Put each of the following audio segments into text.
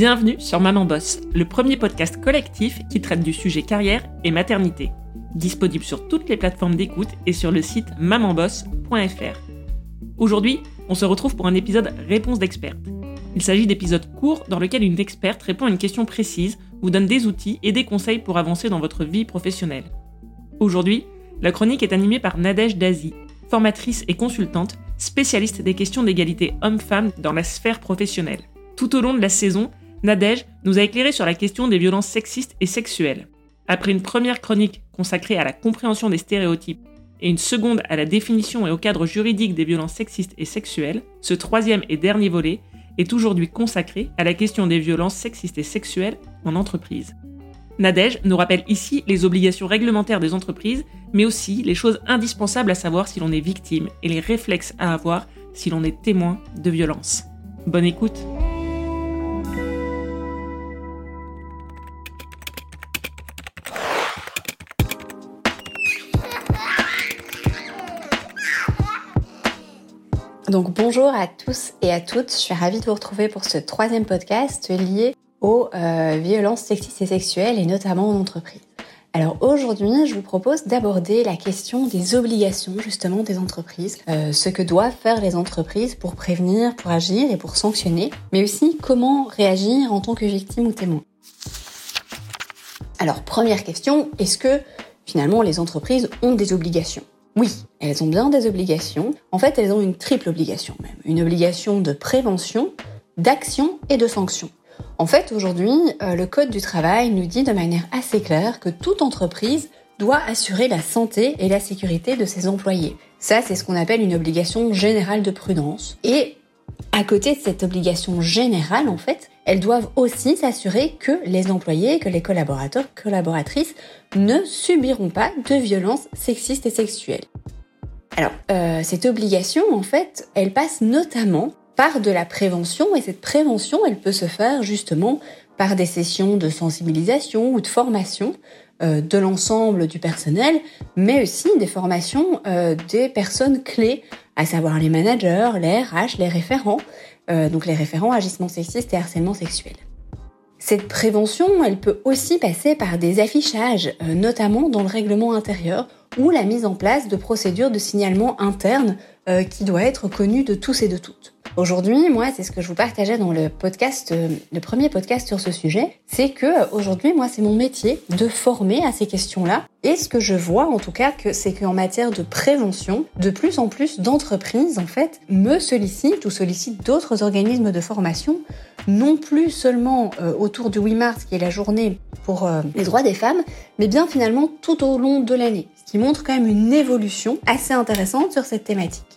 Bienvenue sur Maman Boss, le premier podcast collectif qui traite du sujet carrière et maternité. Disponible sur toutes les plateformes d'écoute et sur le site mamanboss.fr. Aujourd'hui, on se retrouve pour un épisode Réponse d'experte. Il s'agit d'épisodes courts dans lesquels une experte répond à une question précise, vous donne des outils et des conseils pour avancer dans votre vie professionnelle. Aujourd'hui, la chronique est animée par Nadège Dazi, formatrice et consultante, spécialiste des questions d'égalité homme-femme dans la sphère professionnelle. Tout au long de la saison, Nadège nous a éclairé sur la question des violences sexistes et sexuelles. Après une première chronique consacrée à la compréhension des stéréotypes et une seconde à la définition et au cadre juridique des violences sexistes et sexuelles, ce troisième et dernier volet est aujourd'hui consacré à la question des violences sexistes et sexuelles en entreprise. Nadège nous rappelle ici les obligations réglementaires des entreprises, mais aussi les choses indispensables à savoir si l'on est victime et les réflexes à avoir si l'on est témoin de violences. Bonne écoute Donc bonjour à tous et à toutes, je suis ravie de vous retrouver pour ce troisième podcast lié aux euh, violences sexistes et sexuelles et notamment en entreprise. Alors aujourd'hui, je vous propose d'aborder la question des obligations justement des entreprises, euh, ce que doivent faire les entreprises pour prévenir, pour agir et pour sanctionner, mais aussi comment réagir en tant que victime ou témoin. Alors première question, est-ce que finalement les entreprises ont des obligations? Oui, elles ont bien des obligations. En fait, elles ont une triple obligation même. Une obligation de prévention, d'action et de sanction. En fait, aujourd'hui, euh, le Code du travail nous dit de manière assez claire que toute entreprise doit assurer la santé et la sécurité de ses employés. Ça, c'est ce qu'on appelle une obligation générale de prudence. Et à côté de cette obligation générale, en fait, elles doivent aussi s'assurer que les employés, que les collaborateurs, collaboratrices ne subiront pas de violences sexistes et sexuelles. Alors, euh, cette obligation, en fait, elle passe notamment par de la prévention, et cette prévention, elle peut se faire justement par des sessions de sensibilisation ou de formation euh, de l'ensemble du personnel, mais aussi des formations euh, des personnes clés, à savoir les managers, les RH, les référents, euh, donc les référents agissements sexistes et harcèlement sexuel. Cette prévention, elle peut aussi passer par des affichages, euh, notamment dans le règlement intérieur, ou la mise en place de procédures de signalement interne euh, qui doit être connue de tous et de toutes. Aujourd'hui, moi, c'est ce que je vous partageais dans le podcast, euh, le premier podcast sur ce sujet, c'est que euh, aujourd'hui, moi, c'est mon métier de former à ces questions-là. Et ce que je vois, en tout cas, que c'est qu'en matière de prévention, de plus en plus d'entreprises, en fait, me sollicitent ou sollicitent d'autres organismes de formation, non plus seulement euh, autour du 8 mars, qui est la journée pour les droits des femmes, mais bien finalement tout au long de l'année, ce qui montre quand même une évolution assez intéressante sur cette thématique.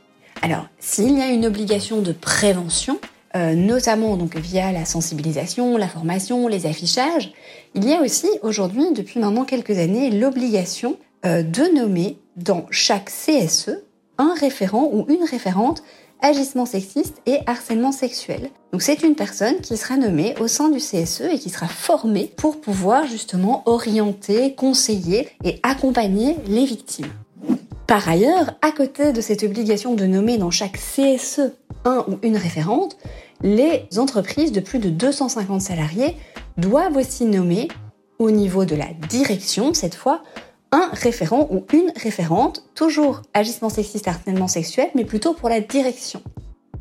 Alors, s'il y a une obligation de prévention, euh, notamment donc via la sensibilisation, la formation, les affichages, il y a aussi aujourd'hui, depuis maintenant quelques années, l'obligation euh, de nommer dans chaque CSE un référent ou une référente agissement sexiste et harcèlement sexuel. Donc c'est une personne qui sera nommée au sein du CSE et qui sera formée pour pouvoir justement orienter, conseiller et accompagner les victimes. Par ailleurs, à côté de cette obligation de nommer dans chaque CSE un ou une référente, les entreprises de plus de 250 salariés doivent aussi nommer, au niveau de la direction cette fois, un référent ou une référente, toujours agissement sexiste, harcèlement sexuel, mais plutôt pour la direction.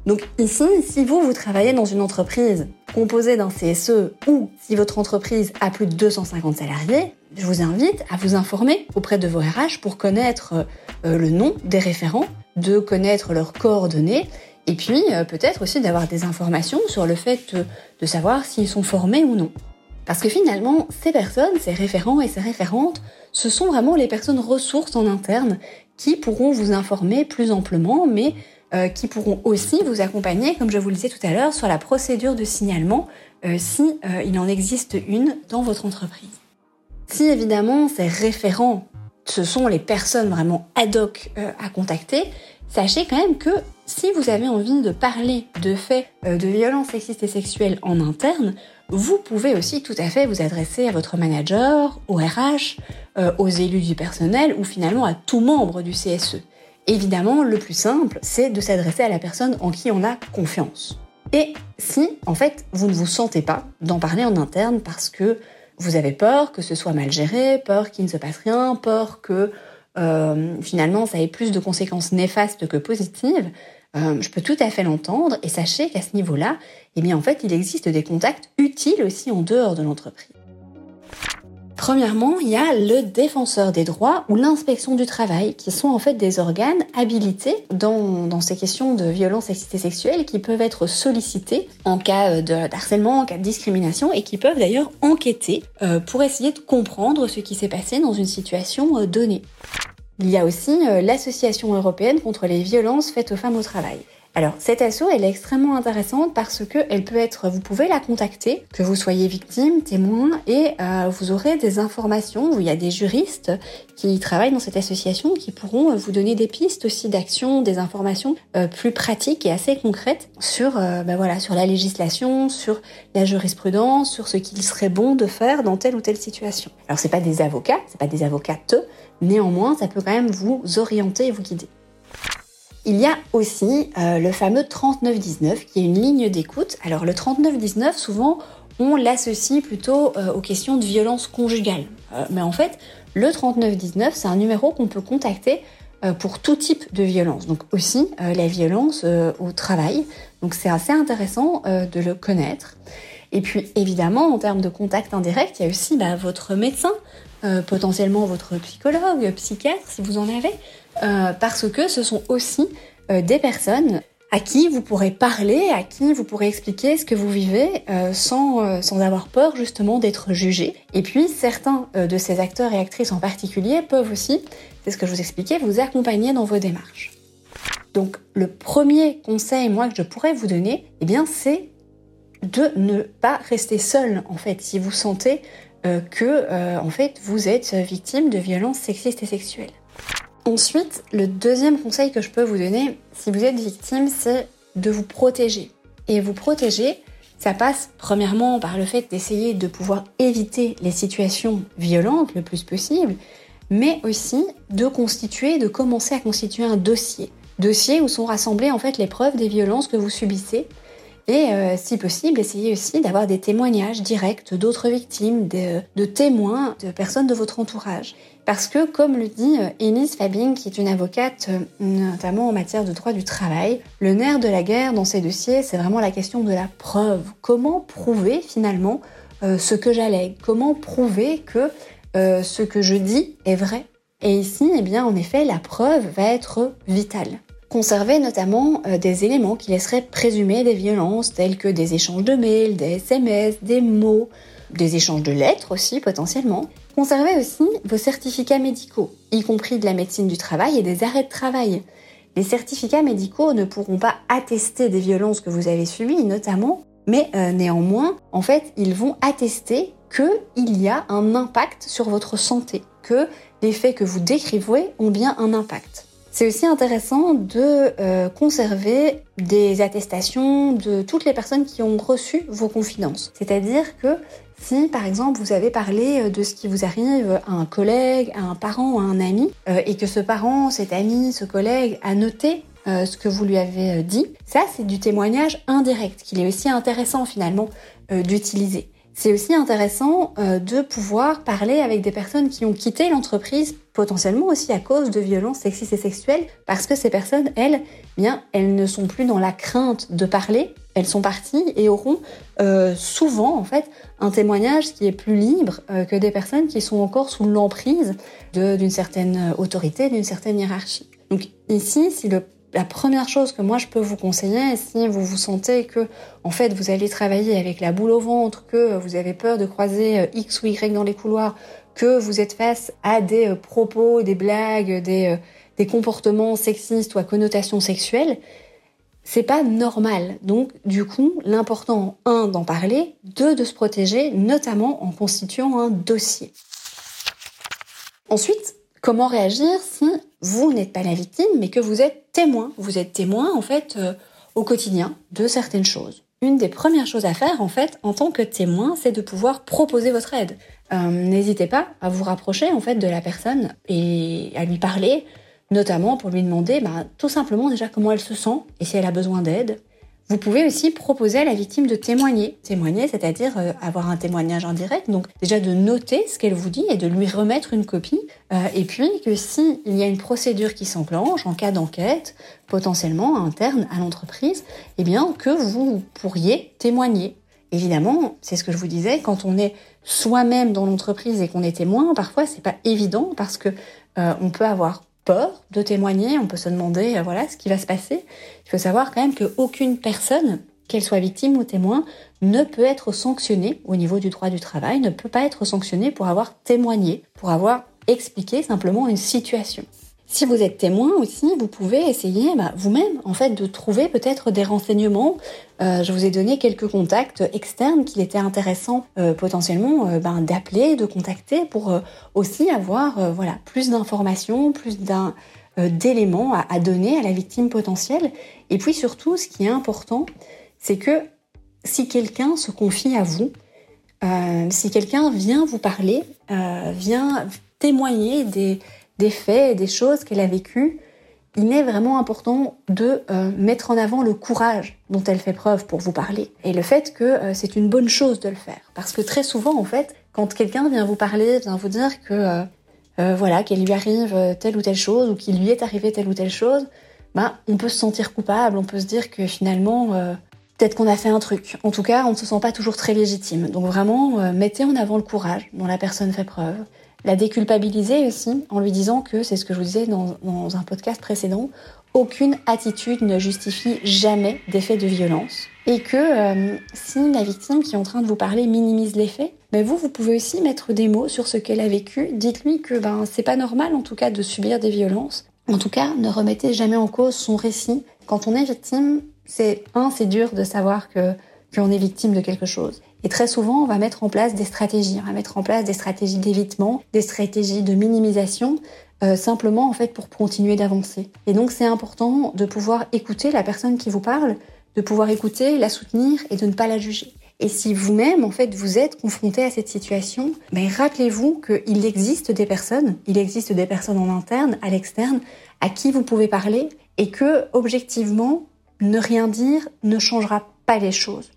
Donc ici, si vous, vous travaillez dans une entreprise composée d'un CSE ou si votre entreprise a plus de 250 salariés, je vous invite à vous informer auprès de vos RH pour connaître euh, le nom des référents, de connaître leurs coordonnées et puis euh, peut-être aussi d'avoir des informations sur le fait de savoir s'ils sont formés ou non. Parce que finalement, ces personnes, ces référents et ces référentes, ce sont vraiment les personnes ressources en interne qui pourront vous informer plus amplement, mais euh, qui pourront aussi vous accompagner, comme je vous le disais tout à l'heure, sur la procédure de signalement euh, si euh, il en existe une dans votre entreprise. Si évidemment ces référents, ce sont les personnes vraiment ad hoc à contacter, sachez quand même que si vous avez envie de parler de faits de violence sexiste et sexuelle en interne, vous pouvez aussi tout à fait vous adresser à votre manager, au RH, aux élus du personnel ou finalement à tout membre du CSE. Évidemment, le plus simple, c'est de s'adresser à la personne en qui on a confiance. Et si, en fait, vous ne vous sentez pas d'en parler en interne parce que vous avez peur que ce soit mal géré, peur qu'il ne se passe rien, peur que euh, finalement ça ait plus de conséquences néfastes que positives, euh, je peux tout à fait l'entendre et sachez qu'à ce niveau-là, eh bien en fait il existe des contacts utiles aussi en dehors de l'entreprise. Premièrement, il y a le défenseur des droits ou l'inspection du travail, qui sont en fait des organes habilités dans, ces questions de violence et sexuelle, qui peuvent être sollicités en cas de harcèlement, en cas de discrimination, et qui peuvent d'ailleurs enquêter euh, pour essayer de comprendre ce qui s'est passé dans une situation euh, donnée. Il y a aussi euh, l'Association européenne contre les violences faites aux femmes au travail. Alors, cette asso, elle est extrêmement intéressante parce que elle peut être, vous pouvez la contacter, que vous soyez victime, témoin, et euh, vous aurez des informations. Il y a des juristes qui travaillent dans cette association qui pourront euh, vous donner des pistes aussi d'action, des informations euh, plus pratiques et assez concrètes sur, ben voilà, sur la législation, sur la jurisprudence, sur ce qu'il serait bon de faire dans telle ou telle situation. Alors, c'est pas des avocats, c'est pas des avocates, néanmoins, ça peut quand même vous orienter et vous guider. Il y a aussi euh, le fameux 3919 qui est une ligne d'écoute. Alors le 3919, souvent, on l'associe plutôt euh, aux questions de violence conjugale. Euh, mais en fait, le 3919, c'est un numéro qu'on peut contacter pour tout type de violence. Donc aussi la violence au travail. Donc c'est assez intéressant de le connaître. Et puis évidemment, en termes de contact indirect, il y a aussi bah, votre médecin, potentiellement votre psychologue, psychiatre, si vous en avez. Euh, parce que ce sont aussi euh, des personnes à qui vous pourrez parler, à qui vous pourrez expliquer ce que vous vivez euh, sans, sans avoir peur justement d'être jugé. Et puis certains de ces acteurs et actrices en particulier peuvent aussi, c'est ce que je vous expliquais, vous accompagner dans vos démarches. Donc le premier conseil moi que je pourrais vous donner, eh bien c'est de ne pas rester seul en fait si vous sentez que en fait vous êtes victime de violences sexistes et sexuelles. Ensuite, le deuxième conseil que je peux vous donner, si vous êtes victime, c'est de vous protéger. Et vous protéger, ça passe premièrement par le fait d'essayer de pouvoir éviter les situations violentes le plus possible, mais aussi de constituer, de commencer à constituer un dossier. Dossier où sont rassemblées en fait les preuves des violences que vous subissez et euh, si possible, essayez aussi d'avoir des témoignages directs d'autres victimes, de, témoins, de personnes de votre entourage. Parce que, comme le dit euh, Elise Fabing, qui est une avocate euh, notamment en matière de droit du travail, le nerf de la guerre dans ces dossiers, c'est vraiment la question de la preuve. Comment prouver finalement ce que j'allègue Comment prouver que ce que je dis est vrai? Et ici, eh bien, en effet, la preuve va être vitale conserver notamment euh, des éléments qui laisseraient présumer des violences tels que des échanges de mails, des SMS, des mots, des échanges de lettres aussi potentiellement. Conservez aussi vos certificats médicaux, y compris de la médecine du travail et des arrêts de travail. Les certificats médicaux ne pourront pas attester des violences que vous avez subies notamment, mais euh, néanmoins, en fait, ils vont attester qu'il y a un impact sur votre santé, que les faits que vous décrivez ont bien un impact. C'est aussi intéressant de euh, conserver des attestations de toutes les personnes qui ont reçu vos confidences. C'est-à-dire que si par exemple vous avez parlé euh, de ce qui vous arrive à un collègue, à un parent, à un ami, euh, et que ce parent, cet ami, ce collègue a noté ce que vous lui avez dit, ça c'est du témoignage indirect qu'il est aussi intéressant finalement d'utiliser. C'est aussi intéressant de pouvoir parler avec des personnes qui ont quitté l'entreprise potentiellement aussi à cause de violences sexistes et sexuelles, parce que ces personnes, elles, eh bien, elles ne sont plus dans la crainte de parler, elles sont parties et auront euh, souvent, en fait, un témoignage qui est plus libre euh, que des personnes qui sont encore sous l'emprise d'une certaine autorité, d'une certaine hiérarchie. Donc ici, si le la première chose que moi je peux vous conseiller, si vous vous sentez que en fait vous allez travailler avec la boule au ventre, que vous avez peur de croiser euh, X ou Y dans les couloirs, que vous êtes face à des euh, propos, des blagues, des, euh, des comportements sexistes ou à connotation sexuelle, c'est pas normal. Donc, du coup, l'important, un, d'en parler, deux, de se protéger, notamment en constituant un dossier. Ensuite, comment réagir si vous n'êtes pas la victime, mais que vous êtes témoin Vous êtes témoin, en fait, euh, au quotidien de certaines choses. Une des premières choses à faire, en fait, en tant que témoin, c'est de pouvoir proposer votre aide. Euh, n'hésitez pas à vous rapprocher en fait de la personne et à lui parler, notamment pour lui demander bah, tout simplement déjà comment elle se sent et si elle a besoin d'aide. Vous pouvez aussi proposer à la victime de témoigner. Témoigner, c'est-à-dire euh, avoir un témoignage indirect. Donc déjà de noter ce qu'elle vous dit et de lui remettre une copie. Euh, et puis que s'il y a une procédure qui s'enclenche en cas d'enquête, potentiellement interne à l'entreprise, eh bien que vous pourriez témoigner. Évidemment, c'est ce que je vous disais, quand on est soi-même dans l'entreprise et qu'on est témoin, parfois c'est pas évident parce que euh, on peut avoir peur de témoigner, on peut se demander euh, voilà ce qui va se passer. Il faut savoir quand même qu'aucune personne, qu'elle soit victime ou témoin, ne peut être sanctionnée au niveau du droit du travail, ne peut pas être sanctionnée pour avoir témoigné, pour avoir expliqué simplement une situation. Si vous êtes témoin aussi, vous pouvez essayer bah, vous-même en fait de trouver peut-être des renseignements. Euh, je vous ai donné quelques contacts externes qu'il était intéressant euh, potentiellement euh, ben, d'appeler, de contacter pour aussi avoir voilà plus d'informations, plus d'éléments à, donner à la victime potentielle. Et puis surtout, ce qui est important, c'est que si quelqu'un se confie à vous, si quelqu'un vient vous parler, vient témoigner des des faits des choses qu'elle a vécues, il est vraiment important de euh, mettre en avant le courage dont elle fait preuve pour vous parler et le fait que euh, c'est une bonne chose de le faire. Parce que très souvent, en fait, quand quelqu'un vient vous parler, vient vous dire que euh, voilà, qu'il lui arrive telle ou telle chose ou qu'il lui est arrivé telle ou telle chose, bah, on peut se sentir coupable, on peut se dire que finalement, peut-être qu'on a fait un truc. En tout cas, on ne se sent pas toujours très légitime. Donc vraiment, mettez en avant le courage dont la personne fait preuve la déculpabiliser aussi en lui disant que, c'est ce que je vous disais dans, un podcast précédent, aucune attitude ne justifie jamais des faits de violence. Et que euh, si la victime qui est en train de vous parler minimise les faits, ben vous, vous pouvez aussi mettre des mots sur ce qu'elle a vécu. Dites-lui que ben c'est pas normal en tout cas de subir des violences. En tout cas, ne remettez jamais en cause son récit. Quand on est victime, c'est un, c'est dur de savoir que qu'on est victime de quelque chose. Et très souvent, on va mettre en place des stratégies. On va mettre en place des stratégies d'évitement, des stratégies de minimisation, euh, simplement en fait pour continuer d'avancer. Et donc, c'est important de pouvoir écouter la personne qui vous parle, de pouvoir écouter, la soutenir et de ne pas la juger. Et si vous-même, en fait, vous êtes confronté à cette situation, ben, rappelez-vous qu'il existe des personnes, il existe des personnes en interne, à l'externe, à qui vous pouvez parler et que, objectivement, ne rien dire ne changera pas les choses.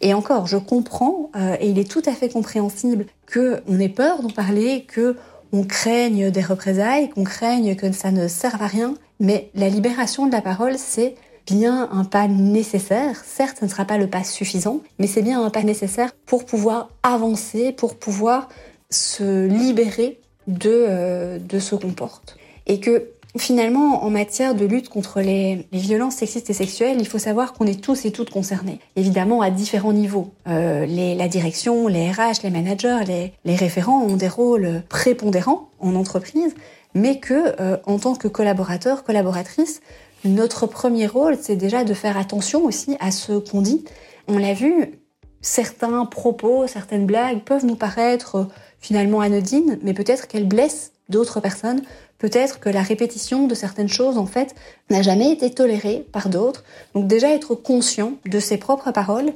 Et encore, je comprends, euh, et il est tout à fait compréhensible qu'on ait peur d'en parler, que on craigne des représailles, qu'on craigne que ça ne serve à rien. Mais la libération de la parole, c'est bien un pas nécessaire. Certes, ce ne sera pas le pas suffisant, mais c'est bien un pas nécessaire pour pouvoir avancer, pour pouvoir se libérer de, euh, de ce qu'on porte. Et que Finalement, en matière de lutte contre les, violences sexistes et sexuelles, il faut savoir qu'on est tous et toutes concernés. Évidemment, à différents niveaux. Euh, la direction, les RH, les managers, les, les, référents ont des rôles prépondérants en entreprise, mais que, euh, en tant que collaborateur, collaboratrice, notre premier rôle, c'est déjà de faire attention aussi à ce qu'on dit. On l'a vu, certains propos, certaines blagues peuvent nous paraître euh, finalement anodines, mais peut-être qu'elles blessent d'autres personnes Peut-être que la répétition de certaines choses, en fait, n'a jamais été tolérée par d'autres. Donc déjà être conscient de ses propres paroles.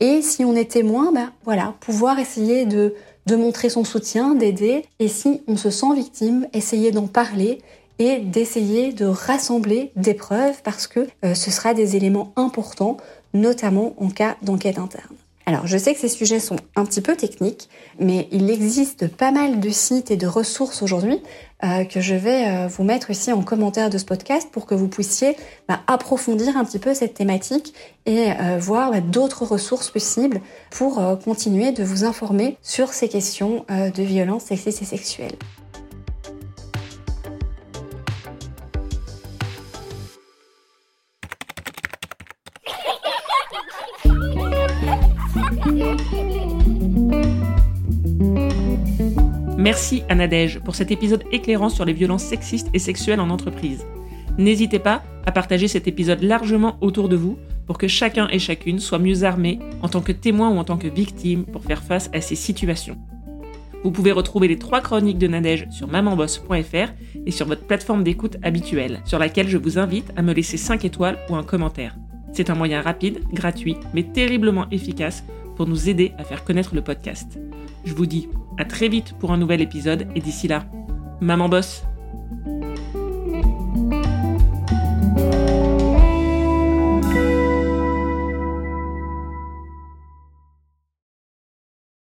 Et si on est témoin, ben voilà, pouvoir essayer de, de montrer son soutien, d'aider. Et si on se sent victime, essayer d'en parler et d'essayer de rassembler des preuves parce que euh, ce sera des éléments importants, notamment en cas d'enquête interne. Alors, je sais que ces sujets sont un petit peu techniques, mais il existe pas mal de sites et de ressources aujourd'hui euh, que je vais euh, vous mettre ici en commentaire de ce podcast pour que vous puissiez bah, approfondir un petit peu cette thématique et euh, voir bah, d'autres ressources possibles pour continuer de vous informer sur ces questions de violence sexistes et sexuelles. Merci à Nadège pour cet épisode éclairant sur les violences sexistes et sexuelles en entreprise. N'hésitez pas à partager cet épisode largement autour de vous pour que chacun et chacune soit mieux armé en tant que témoin ou en tant que victime pour faire face à ces situations. Vous pouvez retrouver les trois chroniques de Nadège sur mamanboss.fr et sur votre plateforme d'écoute habituelle, sur laquelle je vous invite à me laisser 5 étoiles ou un commentaire. C'est un moyen rapide, gratuit, mais terriblement efficace pour nous aider à faire connaître le podcast. Je vous dis à très vite pour un nouvel épisode et d'ici là, maman bosse